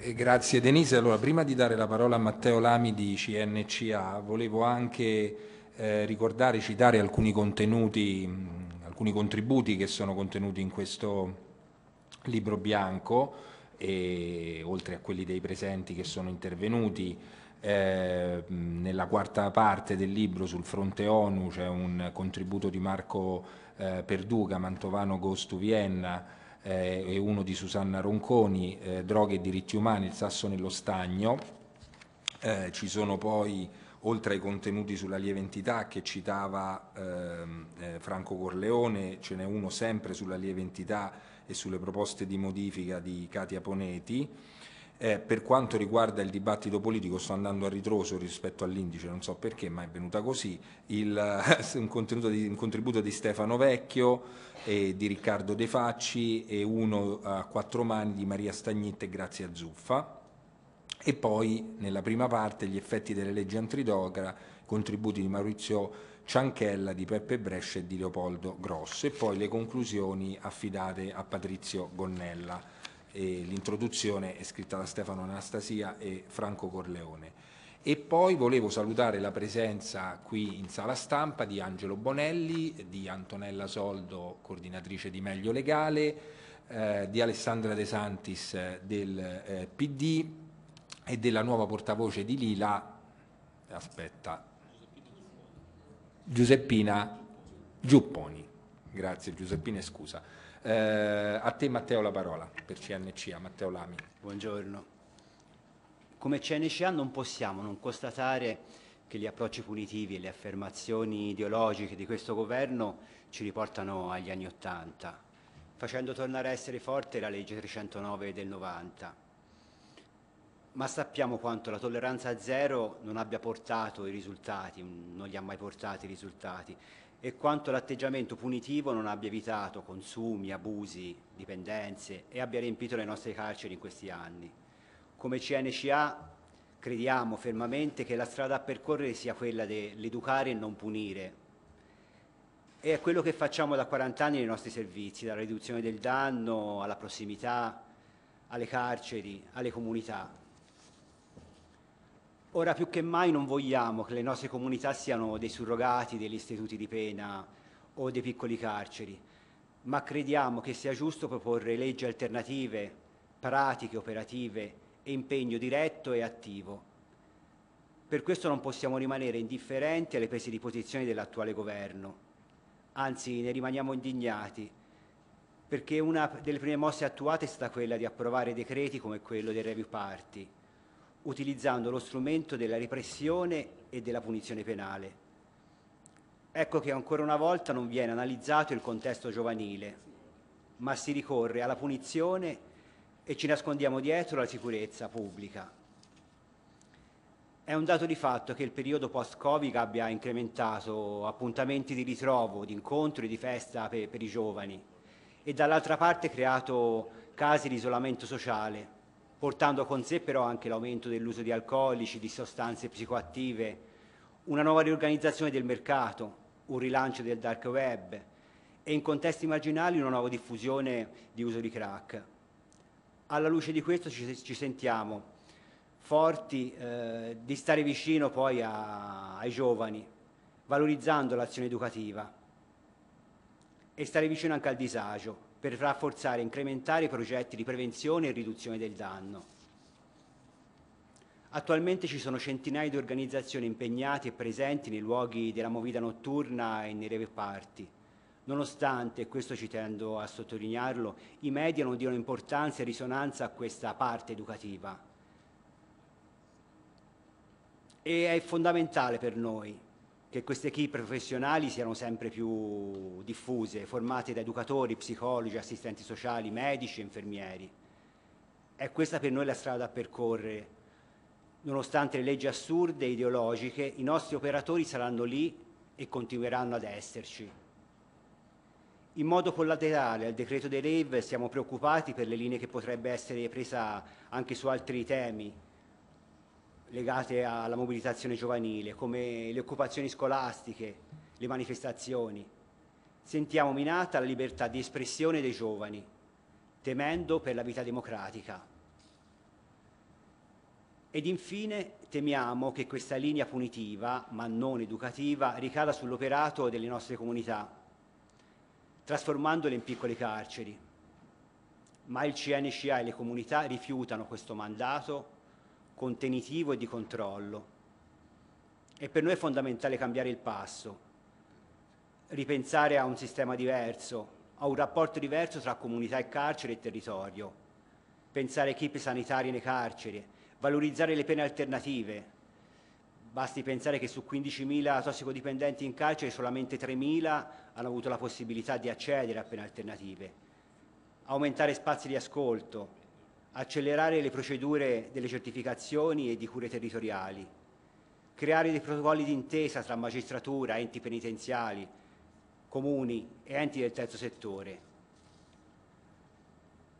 Eh, grazie Denise. Allora, prima di dare la parola a Matteo Lami di CNCA, volevo anche eh, ricordare, citare alcuni contenuti, alcuni contributi che sono contenuti in questo libro bianco, e, oltre a quelli dei presenti che sono intervenuti. Eh, nella quarta parte del libro sul fronte ONU c'è un contributo di Marco eh, Perduca, Mantovano Gostu Vienna eh, e uno di Susanna Ronconi, eh, Droghe e diritti umani, il sasso nello stagno. Eh, ci sono poi, oltre ai contenuti sulla lieve entità che citava ehm, eh, Franco Corleone, ce n'è uno sempre sulla lieve entità e sulle proposte di modifica di Katia Poneti. Eh, per quanto riguarda il dibattito politico sto andando a ritroso rispetto all'indice, non so perché, ma è venuta così, il, [LAUGHS] un, di, un, contributo di Stefano Vecchio e di Riccardo De Facci e uno a quattro mani di Maria Stagnitte e Grazia Zuffa. E poi nella prima parte gli effetti delle leggi antidroga, contributi di Maurizio Cianchella, di Peppe Brescia e di Leopoldo Grosso. E poi le conclusioni affidate a Patrizio Gonnella l'introduzione è scritta da Stefano Anastasia e Franco Corleone. E poi volevo salutare la presenza qui in sala stampa di Angelo Bonelli, di Antonella Soldo, coordinatrice di Meglio Legale, eh, di Alessandra De Santis del eh, PD e della nuova portavoce di Lila, aspetta, Giuseppina Giupponi. Grazie Giuseppina, scusa. Eh, a te Matteo la parola per CNCA, Matteo Lami. Buongiorno. Come CNCA non possiamo non constatare che gli approcci punitivi e le affermazioni ideologiche di questo governo ci riportano agli anni Ottanta, facendo tornare a essere forte la legge 309 del 90. Ma sappiamo quanto la tolleranza zero non abbia portato i risultati, non li ha mai portati i risultati e quanto l'atteggiamento punitivo non abbia evitato consumi, abusi, dipendenze e abbia riempito le nostre carceri in questi anni. Come CNCA crediamo fermamente che la strada a percorrere sia quella dell'educare e non punire, E è quello che facciamo da 40 anni nei nostri servizi, dalla riduzione del danno alla prossimità, alle carceri, alle comunità. Ora più che mai non vogliamo che le nostre comunità siano dei surrogati degli istituti di pena o dei piccoli carceri, ma crediamo che sia giusto proporre leggi alternative, pratiche, operative e impegno diretto e attivo. Per questo non possiamo rimanere indifferenti alle prese di posizione dell'attuale governo anzi ne rimaniamo indignati, perché una delle prime mosse attuate è stata quella di approvare decreti come quello dei review party, utilizzando lo strumento della repressione e della punizione penale. Ecco che ancora una volta non viene analizzato il contesto giovanile, ma si ricorre alla punizione e ci nascondiamo dietro la sicurezza pubblica. È un dato di fatto che il periodo post-Covid abbia incrementato appuntamenti di ritrovo, di incontri, di festa per, per i giovani e dall'altra parte creato casi di isolamento sociale, portando con sé però anche l'aumento dell'uso di alcolici, di sostanze psicoattive, una nuova riorganizzazione del mercato, un rilancio del dark web e in contesti marginali una nuova diffusione di uso di crack. Alla luce di questo ci, ci sentiamo forti eh, di stare vicino poi a, ai giovani, valorizzando l'azione educativa e stare vicino anche al disagio per rafforzare e incrementare i progetti di prevenzione e riduzione del danno. Attualmente ci sono centinaia di organizzazioni impegnate e presenti nei luoghi della movida notturna e nei reparti. Nonostante, e questo ci tendo a sottolinearlo, i media non diano importanza e risonanza a questa parte educativa e è fondamentale per noi che queste equip professionali siano sempre più diffuse, formate da educatori, psicologi, assistenti sociali, medici e infermieri. È questa per noi la strada da percorrere. Nonostante le leggi assurde e ideologiche, i nostri operatori saranno lì e continueranno ad esserci. In modo collaterale al decreto dei rave siamo preoccupati per le linee che potrebbe essere presa anche su altri temi, legate alla mobilitazione giovanile, come le occupazioni scolastiche, le manifestazioni. Sentiamo minata la libertà di espressione dei giovani, temendo per la vita democratica. Ed infine temiamo che questa linea punitiva, ma non educativa, ricada sull'operato delle nostre comunità, trasformandole in piccole carceri. Ma il CNCA e le comunità rifiutano questo mandato contenitivo e di controllo. E per noi è fondamentale cambiare il passo, ripensare a un sistema diverso, a un rapporto diverso tra comunità e carcere e territorio, pensare equipe sanitarie nei carceri, valorizzare le pene alternative. Basti pensare che su 15.000 tossicodipendenti in carcere solamente 3.000 hanno avuto la possibilità di accedere a pene alternative. Aumentare spazi di ascolto, accelerare le procedure delle certificazioni e di cure territoriali, creare dei protocolli d'intesa tra magistratura, enti penitenziali, comuni e enti del terzo settore.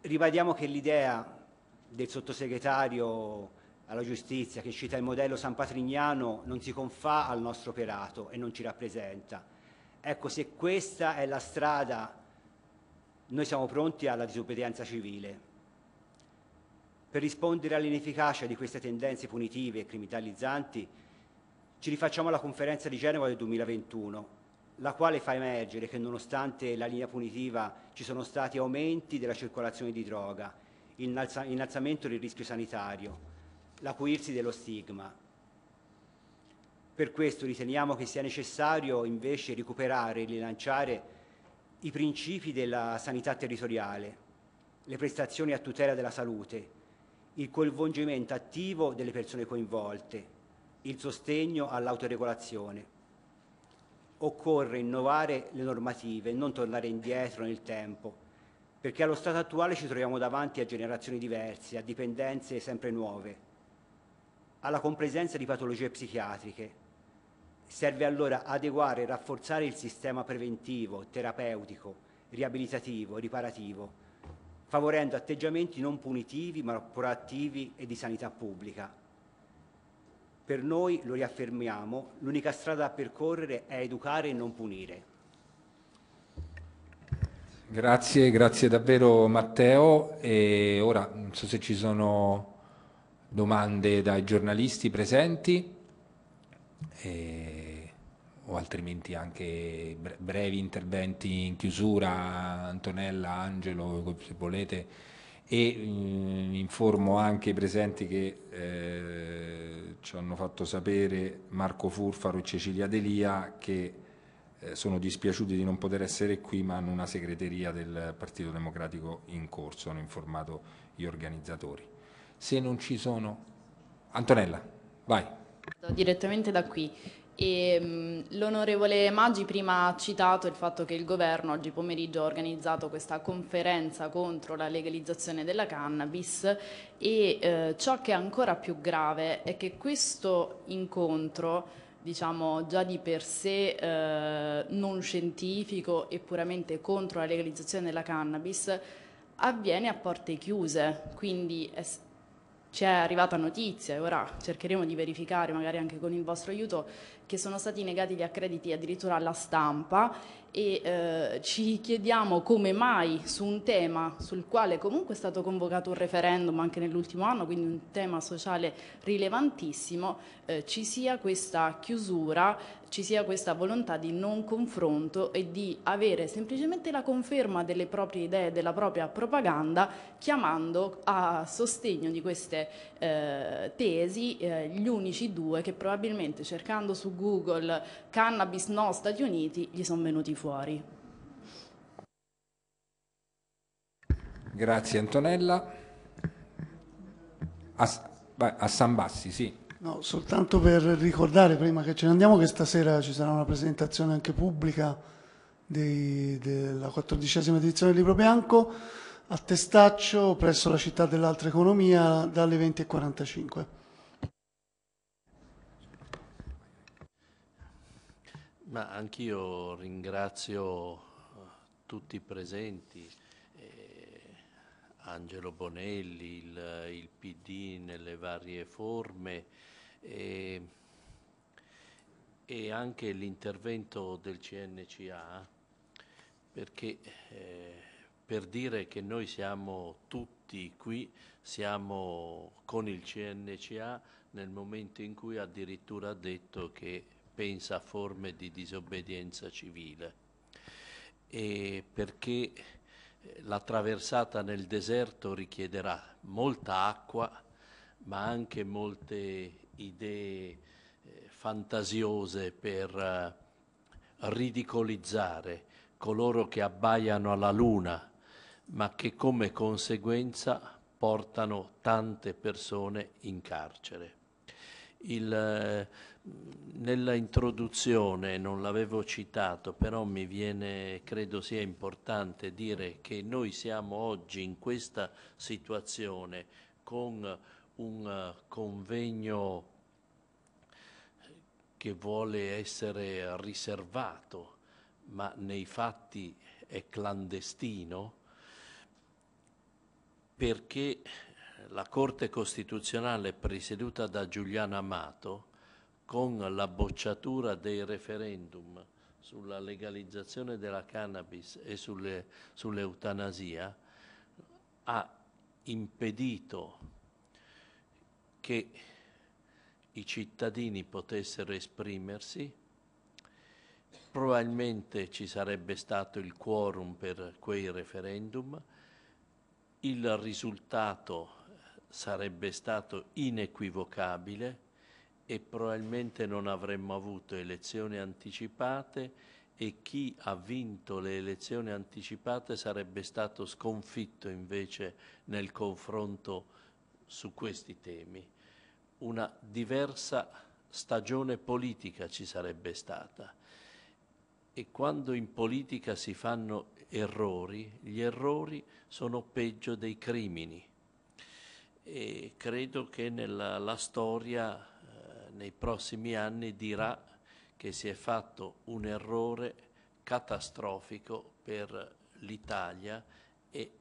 Ribadiamo che l'idea del sottosegretario alla giustizia che cita il modello San Patrignano non si confà al nostro operato e non ci rappresenta. Ecco, se questa è la strada, noi siamo pronti alla disobbedienza civile. Per rispondere all'inefficacia di queste tendenze punitive e criminalizzanti, ci rifacciamo alla conferenza di Genova del 2021, la quale fa emergere che nonostante la linea punitiva ci sono stati aumenti della circolazione di droga, innalzamento del rischio sanitario, l'acuirsi dello stigma. Per questo riteniamo che sia necessario invece recuperare e rilanciare i principi della sanità territoriale, le prestazioni a tutela della salute, il coinvolgimento attivo delle persone coinvolte, il sostegno all'autoregolazione. Occorre innovare le normative e non tornare indietro nel tempo, perché allo stato attuale ci troviamo davanti a generazioni diverse, a dipendenze sempre nuove, alla compresenza di patologie psichiatriche. Serve allora adeguare e rafforzare il sistema preventivo, terapeutico, riabilitativo, riparativo, favorendo atteggiamenti non punitivi ma proattivi e di sanità pubblica. Per noi, lo riaffermiamo, l'unica strada da percorrere è educare e non punire. Grazie, grazie davvero Matteo. E ora non so se ci sono domande dai giornalisti presenti e, o altrimenti anche brevi interventi in chiusura, Antonella, Angelo, se volete. E mh, mm, informo anche i presenti che eh, ci hanno fatto sapere Marco Furfaro e Cecilia Delia che eh, sono dispiaciuti di non poter essere qui ma hanno una segreteria del Partito Democratico in corso, hanno informato gli organizzatori. Se non ci sono... Antonella, vai. Direttamente da qui. L'onorevole Maggi prima ha citato il fatto che il governo oggi pomeriggio ha organizzato questa conferenza contro la legalizzazione della cannabis e eh, ciò che è ancora più grave è che questo incontro diciamo già di per sé eh, non scientifico e puramente contro la legalizzazione della cannabis avviene a porte chiuse, quindi è, ci è arrivata notizia e ora cercheremo di verificare magari anche con il vostro aiuto che sono stati negati gli accrediti addirittura alla stampa e eh, ci chiediamo come mai su un tema sul quale comunque è stato convocato un referendum anche nell'ultimo anno, quindi un tema sociale rilevantissimo, eh, ci sia questa chiusura, ci sia questa volontà di non confronto e di avere semplicemente la conferma delle proprie idee, della propria propaganda, chiamando a sostegno di queste eh, tesi eh, gli unici due che probabilmente cercando su Google cannabis no Stati Uniti gli sono venuti fuori. Grazie Antonella. A, a San Bassi, sì. No, soltanto per ricordare prima che ce ne andiamo che stasera ci sarà una presentazione anche pubblica dei, della quattordicesima edizione del Libro Bianco a Testaccio presso la città dell'altra economia dalle 20.45. Ma anch'io ringrazio eh, tutti i presenti, eh, Angelo Bonelli, il, il, PD nelle varie forme eh, e anche l'intervento del CNCA perché eh, per dire che noi siamo tutti qui, siamo con il CNCA nel momento in cui addirittura ha detto che pensa a forme di disobbedienza civile e perché eh, la traversata nel deserto richiederà molta acqua ma anche molte idee eh, fantasiose per eh, ridicolizzare coloro che abbaiano alla luna ma che come conseguenza portano tante persone in carcere. Il, nella introduzione non l'avevo citato, però mi viene, credo sia importante dire che noi siamo oggi in questa situazione con un convegno che vuole essere riservato, ma nei fatti è clandestino, perché la Corte Costituzionale presieduta da Giuliano Amato con la bocciatura dei referendum sulla legalizzazione della cannabis e sulle, sull'eutanasia ha impedito che i cittadini potessero esprimersi, probabilmente ci sarebbe stato il quorum per quei referendum, il risultato sarebbe stato inequivocabile e probabilmente non avremmo avuto elezioni anticipate e chi ha vinto le elezioni anticipate sarebbe stato sconfitto invece nel confronto su questi temi. Una diversa stagione politica ci sarebbe stata e quando in politica si fanno errori, gli errori sono peggio dei crimini e credo che nella la storia nei prossimi anni dirà che si è fatto un errore catastrofico per l'Italia e,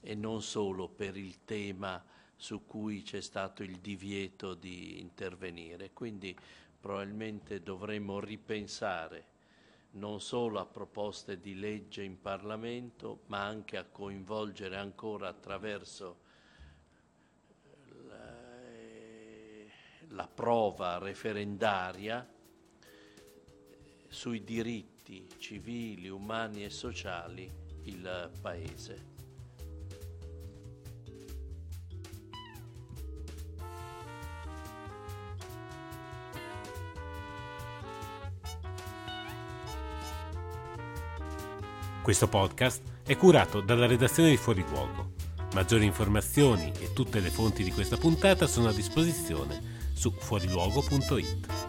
e non solo per il tema su cui c'è stato il divieto di intervenire. Quindi probabilmente dovremmo ripensare non solo a proposte di legge in Parlamento, ma anche a coinvolgere ancora attraverso la prova referendaria sui diritti civili, umani e sociali il Paese. Questo podcast è curato dalla redazione di Fuori Luogo. Maggiori informazioni e tutte le fonti di questa puntata sono a disposizione su fuoriluogo.it.